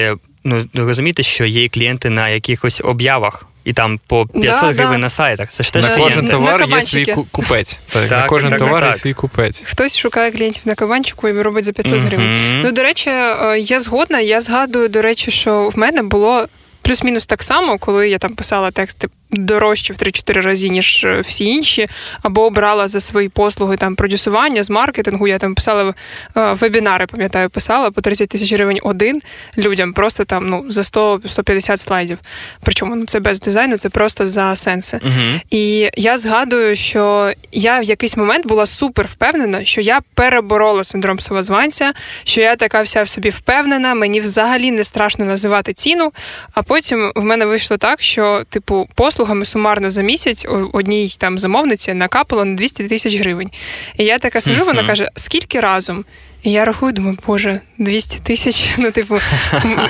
ну, розумієте, що є клієнти на якихось об'явах. І там по 500 да, гривень да. на сайтах. Це ж теж на кожен товар на є свій купець. Це так, на кожен так, товар так, є свій купець. Хтось шукає клієнтів на кабанчику і робить за 500 mm-hmm. гривень. Ну, до речі, е, я згодна. Я згадую, до речі, що в мене було плюс-мінус так само, коли я там писала тексти дорожче в 3-4 рази, ніж е, всі інші, або обрала за свої послуги там продюсування з маркетингу. Я там писала е, вебінари, пам'ятаю, писала по 30 тисяч гривень один людям, просто там ну за 100-150 слайдів. Причому ну це без дизайну, це просто за сенси. uh І я згадую, що я в якийсь момент була супер впевнена, що я переборола синдром самозванця, що я така вся в собі впевнена, мені взагалі не страшно називати ціну. А потім в мене вийшло так, що типу послуги послугами сумарно за місяць одній там замовниці накапало на 200 тисяч гривень. І я така сижу, вона каже: скільки разом? І я рахую, думаю, боже, 200 тисяч. Ну, типу,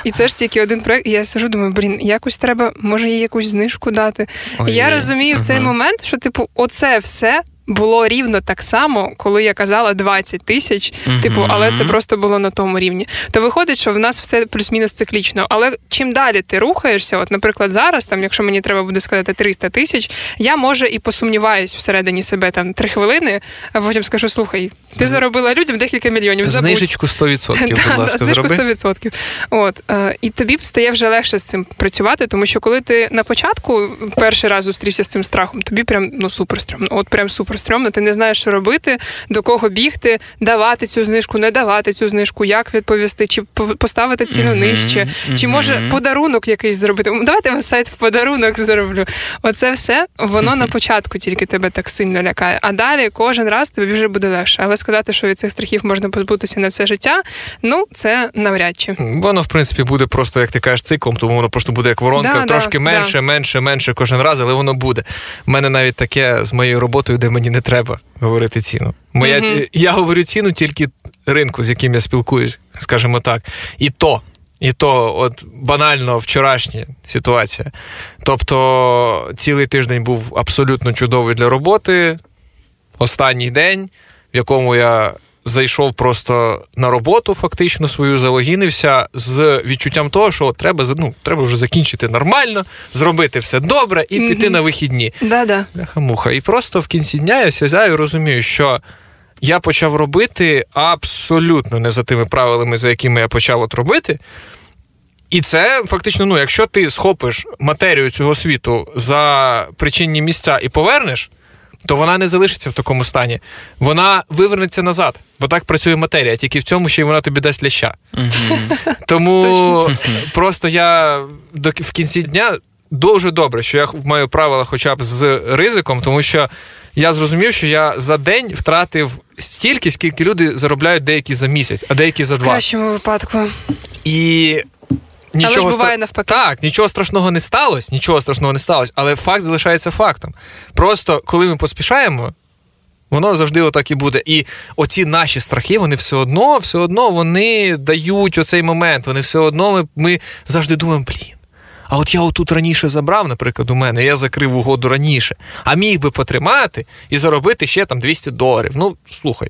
і це ж тільки один проект. І я сижу, думаю, блін, якось треба, може, їй якусь знижку дати. Ой, і я розумію в цей момент, що, типу, оце все було рівно так само, коли я казала 20 тисяч, uh-huh. типу, але це просто було на тому рівні. То виходить, що в нас все плюс-мінус циклічно. Але чим далі ти рухаєшся, от, наприклад, зараз, там, якщо мені треба буде сказати 300 тисяч, я може і посумніваюсь всередині себе там три хвилини, а потім скажу: слухай, ти заробила людям декілька мільйонів. Забудь. Знижечку 100%, будь ласка, знижку 100%. От е, і тобі стає вже легше з цим працювати, тому що коли ти на початку перший раз зустрівся з цим страхом, тобі прям ну супер стрьомно. От прям супер стрьомно, ти не знаєш, що робити, до кого бігти, давати цю знижку, не давати цю знижку, як відповісти, чи поставити ціну нижче, чи може подарунок якийсь зробити. Давайте я сайт в подарунок зроблю. Оце все воно на початку тільки тебе так сильно лякає. А далі кожен раз тобі вже буде легше. Але сказати, що від цих страхів можна позбутися на все життя, ну це навряд чи воно в принципі буде просто, як ти кажеш, циклом, тому воно просто буде як воронка, да, трошки да, менше, да. менше, менше кожен раз, але воно буде. У мене навіть таке з моєю роботою, де мені не треба говорити ціну. Моя mm я говорю ціну тільки ринку, з яким я спілкуюсь, скажімо так, і то. І то, от банально вчорашня ситуація. Тобто, цілий тиждень був абсолютно чудовий для роботи. Останній день, в якому я зайшов просто на роботу, фактично свою залогінився з відчуттям того, що треба ну, треба вже закінчити нормально, зробити все добре і піти mm-hmm. на вихідні. Да-да. Муха. І просто в кінці дня я сідаю і розумію, що. Я почав робити абсолютно не за тими правилами, за якими я почав от робити. І це фактично, ну, якщо ти схопиш матерію цього світу за причинні місця і повернеш, то вона не залишиться в такому стані. Вона вивернеться назад, бо так працює матерія, тільки в цьому ще й вона тобі дасть ляща. Тому просто я в кінці дня дуже добре, що я маю правила хоча б з ризиком, тому що я зрозумів, що я за день втратив стільки, скільки люди заробляють деякі за місяць, а деякі за два. В кращому випадку. І Нічого але ж буває навпаки. Так, нічого страшного не сталося, нічого страшного не сталося, але факт залишається фактом. Просто коли ми поспішаємо, воно завжди отак і буде. І оці наші страхи, вони все одно, все одно вони дають оцей момент. Вони все одно ми, ми завжди думаємо, блін. А от я отут раніше забрав, наприклад, у мене, я закрив угоду раніше, а міг би потримати і заробити ще там 200 доларів. Ну, слухай,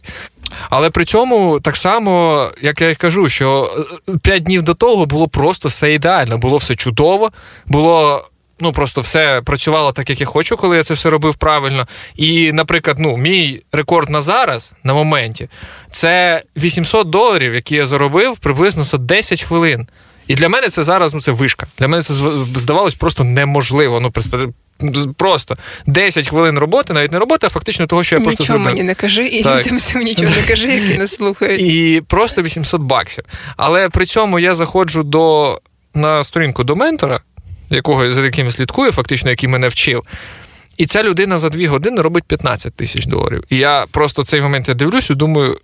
але при цьому так само, як я кажу, що 5 е, днів до того було просто все ідеально, було все чудово, було. Ну, просто все працювало так, як я хочу, коли я це все робив правильно. І, наприклад, ну, мій рекорд на зараз, на моменті, це 800 доларів, які я заробив приблизно за 10 хвилин. І для мене це зараз ну, це вишка. Для мене це здавалось просто неможливо. Ну, Просто 10 хвилин роботи, навіть не роботи, а фактично того, що я нічого просто зробив. мені не кажи, і так. людям цим нічого не кажи, які не слухають. І просто 800 баксів. Але при цьому я заходжу до на сторінку до ментора, якого за яким слідкую, фактично, який мене вчив. І ця людина за дві години робить 15 тисяч доларів. І я просто цей момент я дивлюсь і думаю.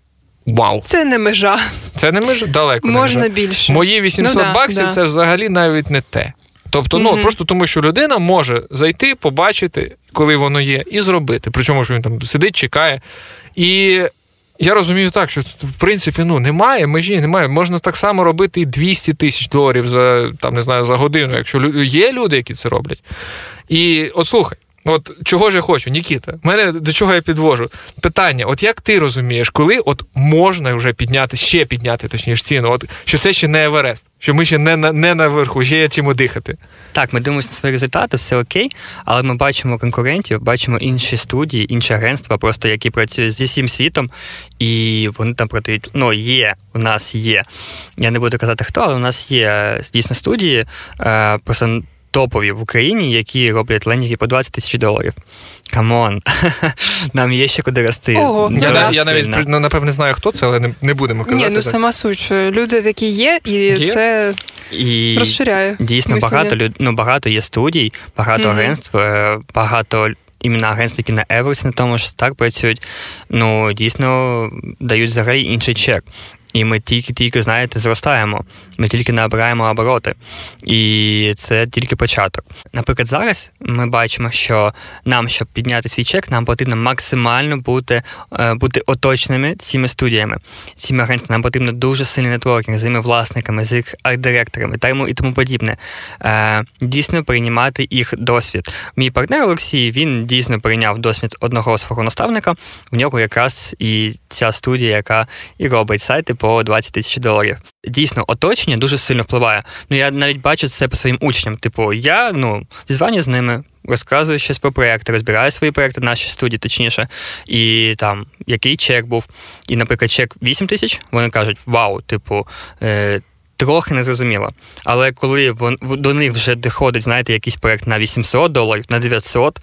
Вау, це не межа. Це не межа далеко. Можна не межа. більше. Мої 800 ну, да, баксів да. це взагалі навіть не те. Тобто, ну Мгм. просто тому, що людина може зайти, побачити, коли воно є, і зробити. Причому, що він там сидить, чекає. І я розумію так, що в принципі ну немає межі, немає. Можна так само робити і 200 тисяч доларів за там не знаю за годину, якщо є люди, які це роблять. І от слухай. От чого ж я хочу, Нікіта? Мене до чого я підвожу? Питання: от як ти розумієш, коли от можна вже підняти, ще підняти, точніше, ціну, от що це ще не Еверест, що ми ще не, на- не наверху, ще є чим дихати. Так, ми дивимося на свої результати, все окей, але ми бачимо конкурентів, бачимо інші студії, інші агентства, просто які працюють зі всім світом, і вони там продають. Ну, є, у нас є. Я не буду казати хто, але у нас є е, дійсно студії, е, просто топові в Україні, які роблять лендінги по 20 тисяч доларів. Come on, нам є ще куди рости. Ого, Я, да. я навіть ну, напевне знаю, хто це, але не, не будемо казати. Ні, ну так. сама суть, що люди такі є, і Є? це І розширяє. Дійсно, мислення. багато люд... ну, багато є студій, багато Мгм. агентств, е, багато іменно агентств, які на Еверсі на тому ж так працюють. Ну, дійсно дають взагалі інший чек. І ми тільки-тільки, знаєте, зростаємо. Ми тільки набираємо обороти. І це тільки початок. Наприклад, зараз ми бачимо, що нам, щоб підняти свій чек, нам потрібно максимально бути, е, бути оточеними цими студіями, цими агентствами. Нам потрібно дуже сильний нетворкінг з їхніми власниками, з їх арт-директорами та і тому подібне. Е, Дійсно приймати їх досвід. Мій партнер Олексій він дійсно прийняв досвід одного свого наставника. В нього якраз і ця студія, яка і робить сайти по 20 тисяч доларів. Дійсно, оточення дуже сильно впливає. Ну я навіть бачу це по своїм учням. Типу, я ну зізвання з ними. Розказую щось про проекти, розбираю свої проекти, наші студії, точніше, і там який чек був. І, наприклад, чек 8 тисяч, вони кажуть, вау, типу, е, трохи незрозуміло. Але коли вон, до них вже доходить, знаєте, якийсь проект на 800 доларів, на 900,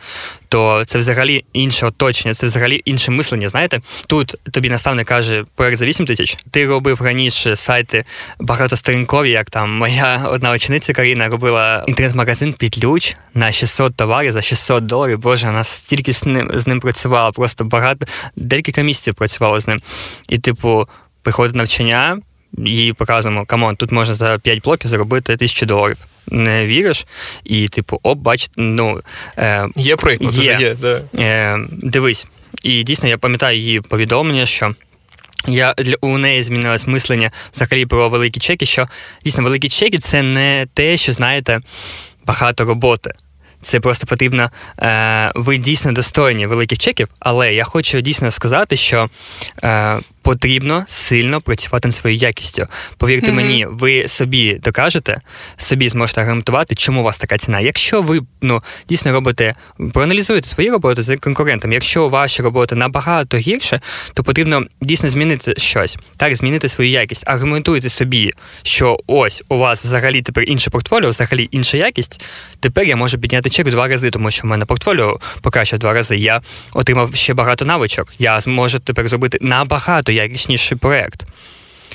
то це взагалі інше оточення, це взагалі інше мислення. Знаєте, тут тобі наставник каже проект за 8 тисяч. Ти робив раніше сайти багатосторінкові, як там моя одна учениця Каріна робила інтернет-магазин під ключ на 600 товарів за 600 доларів. Боже, вона стільки з ним з ним працювала, просто багато декілька місяців працювала з ним. І, типу, приходить навчання. І показуємо, come on, тут можна за 5 блоків заробити тисячу доларів. Не віриш? І, типу, оп, бач, ну е, Є приклад, Є. є. Да. Е, дивись, і дійсно я пам'ятаю її повідомлення, що. Я у неї змінилось мислення взагалі про великі чеки. Що дійсно великі чеки це не те, що знаєте, багато роботи. Це просто потрібно. Е, ви дійсно достойні великих чеків, але я хочу дійсно сказати, що е, потрібно сильно працювати над своєю якістю. Повірте Мгм. мені, ви собі докажете, собі зможете аргументувати, чому у вас така ціна. Якщо ви ну дійсно робите, проаналізуєте свої роботи з конкурентами. Якщо ваші роботи набагато гірше, то потрібно дійсно змінити щось, так змінити свою якість. Аргументуйте собі, що ось у вас взагалі тепер інше портфоліо, взагалі інша якість. Тепер я можу підняти чек в два рази, тому що в мене портфоліо покраще в два рази. Я отримав ще багато навичок. Я зможу тепер зробити набагато якісніший проект.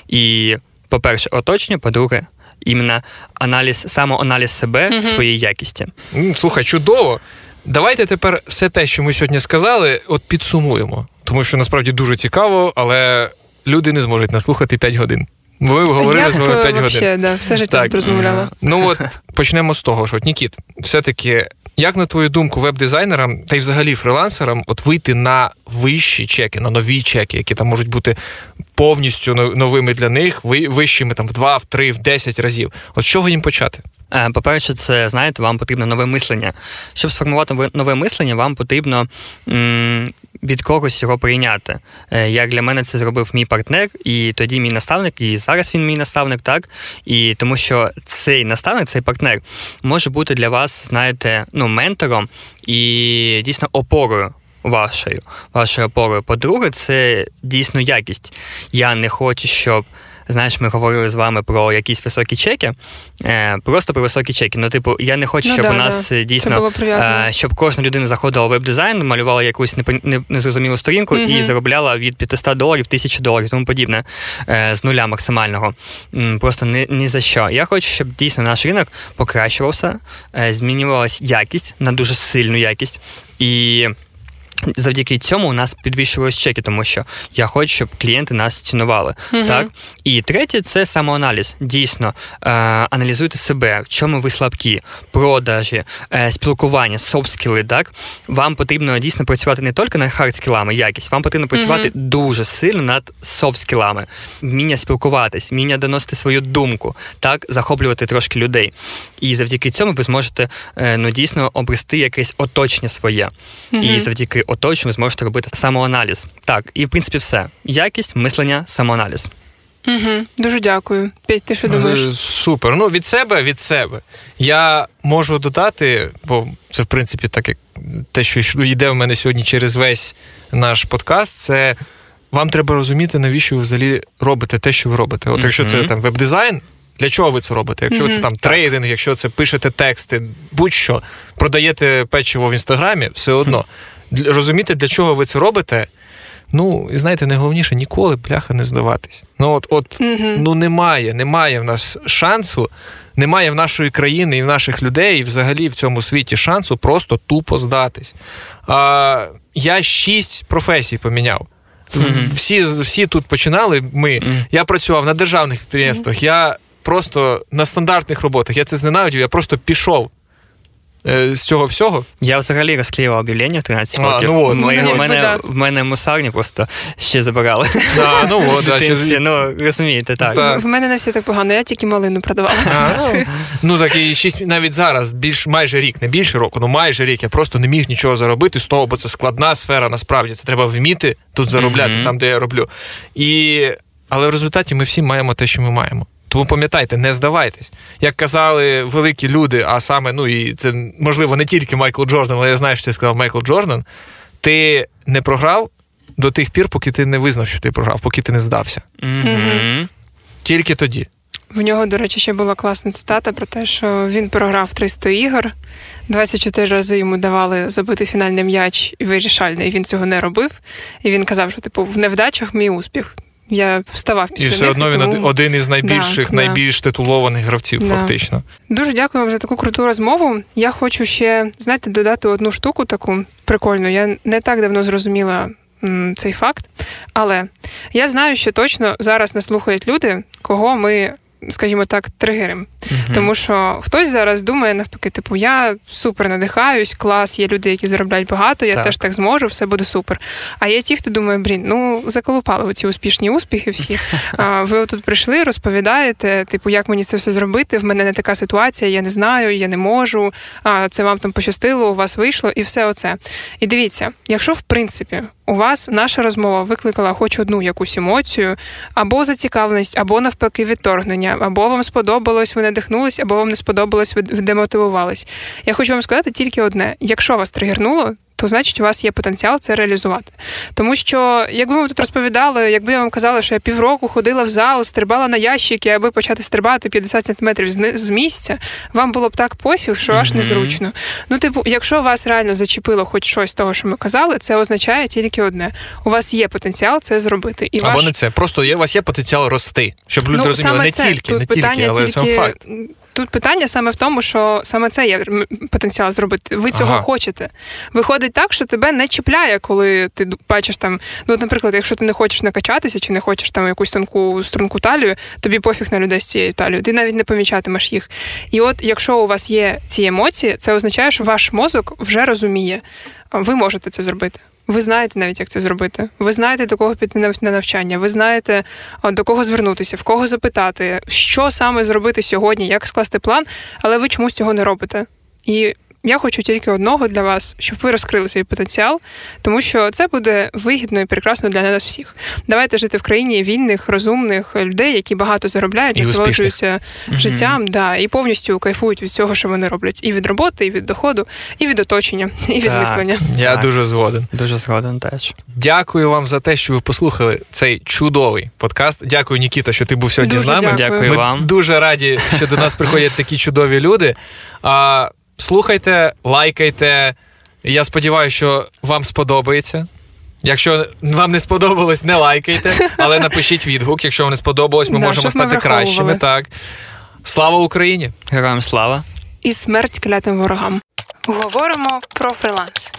І, по-перше, оточення, по-друге, іменно аналіз, самоаналіз себе, Мгм. своєї якісті. Слухай, чудово. Давайте тепер все те, що ми сьогодні сказали, от підсумуємо. Тому що насправді дуже цікаво, але люди не зможуть нас слухати 5 годин. Бо Ми говорили з вами 5 годин. да, все життя Так. розмовляла. Ну от почнемо з того, що от, Нікіт, все-таки, як на твою думку, веб-дизайнерам та й взагалі фрилансерам от вийти на вищі чеки, на нові чеки, які там можуть бути повністю новими для них, вищими там в 2, в 3, в 10 разів. От з чого їм почати? Е, По-перше, це знаєте, вам потрібно нове мислення. Щоб сформувати нове- мислення, вам потрібно м, від когось його прийняти. Е, Як для мене це зробив мій партнер, і тоді мій наставник, і зараз він мій наставник, так. І тому що цей наставник, цей партнер, може бути для вас, знаєте, ну, ментором і дійсно опорою. Вашою, вашою опорою. По-друге, це дійсно якість. Я не хочу, щоб знаєш, ми говорили з вами про якісь високі чеки, е, просто про високі чеки. Ну, типу, я не хочу, Ну щоб да, у нас да. е, дійсно е, щоб кожна людина заходила в веб-дизайн, малювала якусь незрозумілу сторінку і заробляла від 500 доларів, 1000 доларів, тому подібне з нуля максимального. Просто ні, ні за що. Я хочу, щоб дійсно наш ринок покращувався, змінювалась якість на дуже сильну якість. І завдяки цьому у нас підвищувалися чеки, тому що я хочу, щоб клієнти нас цінували. Мгм. Так? І третє це самоаналіз. Дійсно, е, аналізуйте себе, в чому ви слабкі, продажі, е, спілкування, софт-скіли, так? Вам потрібно дійсно працювати не тільки над хард-скілами, якість, вам потрібно працювати дуже сильно над софт-скілами. Вміння спілкуватись, вміння доносити свою думку, так, захоплювати трошки людей. І завдяки цьому ви зможете е, ну, дійсно обрести якесь оточення своє. І завдяки оточенню ви зможете робити самоаналіз. Так, і в принципі все. Якість, мислення, самоаналіз. Угу. Дуже дякую. Петь, ти що думаєш? Е, Супер. Ну, від себе, від себе. Я можу додати, бо це, в принципі, так як те, що йде в мене сьогодні через весь наш подкаст, це вам треба розуміти, навіщо ви взагалі робите те, що ви робите. От якщо це там веб-дизайн, для чого ви це робите? Якщо це там трейдинг, якщо це пишете тексти, будь-що, продаєте печиво в інстаграмі, все одно. Для- Розуміти, для чого ви це робите. Ну, і знаєте, найголовніше ніколи бляха не здаватись. Ну, от, от Мгм. ну немає, немає в нас шансу, немає в нашої країни і в наших людей, і взагалі в цьому світі шансу просто тупо здатись. А, я шість професій поміняв. Мгм. Всі, всі тут починали. Ми. Мгм. Я працював на державних підприємствах, я просто на стандартних роботах, я це зненавидів, я просто пішов з цього всього. Я взагалі розклеював об'явлення в 13 А, років. ну от. Ми- Ну, в, мене, да. в мене мусарні просто ще забирали. Да, ну, от, В да, ще- Ну, розумієте, так. Так. В мене не все так погано, я тільки малину продавала. А, ну, так і шість навіть зараз, більш майже рік, не більше року, ну майже рік. Я просто не міг нічого заробити з того, бо це складна сфера. Насправді це треба вміти тут заробляти, Мгм. там де я роблю. І... Але в результаті ми всі маємо те, що ми маємо. Тому пам'ятайте, не здавайтесь. Як казали великі люди, а саме, ну і це можливо не тільки Майкл Джордан, але я знаю, що ти сказав Майкл Джордан. Ти не програв до тих пір, поки ти не визнав, що ти програв, поки ти не здався. Мгм. Тільки тоді. В нього, до речі, ще була класна цитата про те, що він програв 300 ігор, 24 рази йому давали забити фінальний м'яч і вирішальний. і Він цього не робив. І він казав, що типу в невдачах мій успіх. Я вставав після І все них, одно він тому... один із найбільших, Да, да. найбільш титулованих гравців, Да. фактично. Дуже дякую вам за таку круту розмову. Я хочу ще, знаєте, додати одну штуку таку прикольну. Я не так давно зрозуміла м, цей факт, але я знаю, що точно зараз нас слухають люди, кого ми. Скажімо так, тригерим. Мгм. Тому що хтось зараз думає навпаки, типу, я супер надихаюсь, клас, є люди, які заробляють багато, я Так. теж так зможу, все буде супер. А є ті, хто думає, блін, ну заколупали оці успішні успіхи всі. А, ви тут прийшли, розповідаєте, типу, як мені це все зробити. В мене не така ситуація, я не знаю, я не можу. А це вам там пощастило, у вас вийшло, і все оце. І дивіться, якщо в принципі у вас наша розмова викликала хоч одну якусь емоцію, або зацікавленість, або навпаки відторгнення, або вам сподобалось, ви надихнулись, або вам не сподобалось, ви демотивувались. Я хочу вам сказати тільки одне: якщо вас тригернуло. То значить, у вас є потенціал це реалізувати. Тому що, якби ми тут розповідали, якби я вам казала, що я півроку ходила в зал, стрибала на ящики, аби почати стрибати 50 сантиметрів з, місця, вам було б так пофіг, що аж незручно. Ну, типу, якщо вас реально зачепило хоч щось з того, що ми казали, це означає тільки одне: у вас є потенціал це зробити. І Або ваш... не це. Просто є, у вас є потенціал рости. Щоб люди розуміли, саме не це. тільки, Тут не тільки, але сам факт. Тут питання саме в тому, що саме це є потенціал зробити. Ви цього Ага. хочете. Виходить так, що тебе не чіпляє, коли ти бачиш там. Ну, от, наприклад, якщо ти не хочеш накачатися чи не хочеш там якусь тонку струнку талію, тобі пофіг на людей з цією талією. Ти навіть не помічатимеш їх. І от, якщо у вас є ці емоції, це означає, що ваш мозок вже розуміє, ви можете це зробити. Ви знаєте навіть, як це зробити. Ви знаєте, до кого піти на- на навчання. Ви знаєте, до кого звернутися, в кого запитати, що саме зробити сьогодні, як скласти план, але ви чомусь цього не робите. І я хочу тільки одного для вас, щоб ви розкрили свій потенціал, тому що це буде вигідно і прекрасно для нас всіх. Давайте жити в країні вільних, розумних людей, які багато заробляють, І насолоджуються життям, да, і повністю кайфують від цього, що вони роблять, і від роботи, і від доходу, і від оточення, і від Так. мислення. Я Так. дуже згоден. Дуже згоден теж. Дякую вам за те, що ви послухали цей чудовий подкаст. Дякую, Нікіта, що ти був сьогодні Дуже з нами. дякую. Дякую Ми вам. дуже раді, що до нас приходять такі чудові люди. А, слухайте, лайкайте. Я сподіваюся, що вам сподобається. Якщо вам не сподобалось, не лайкайте, але напишіть відгук. Якщо вам не сподобалось, ми Да, можемо стати ми кращими. Так. Слава Україні! Героям слава! І смерть клятим ворогам. Говоримо про фриланс.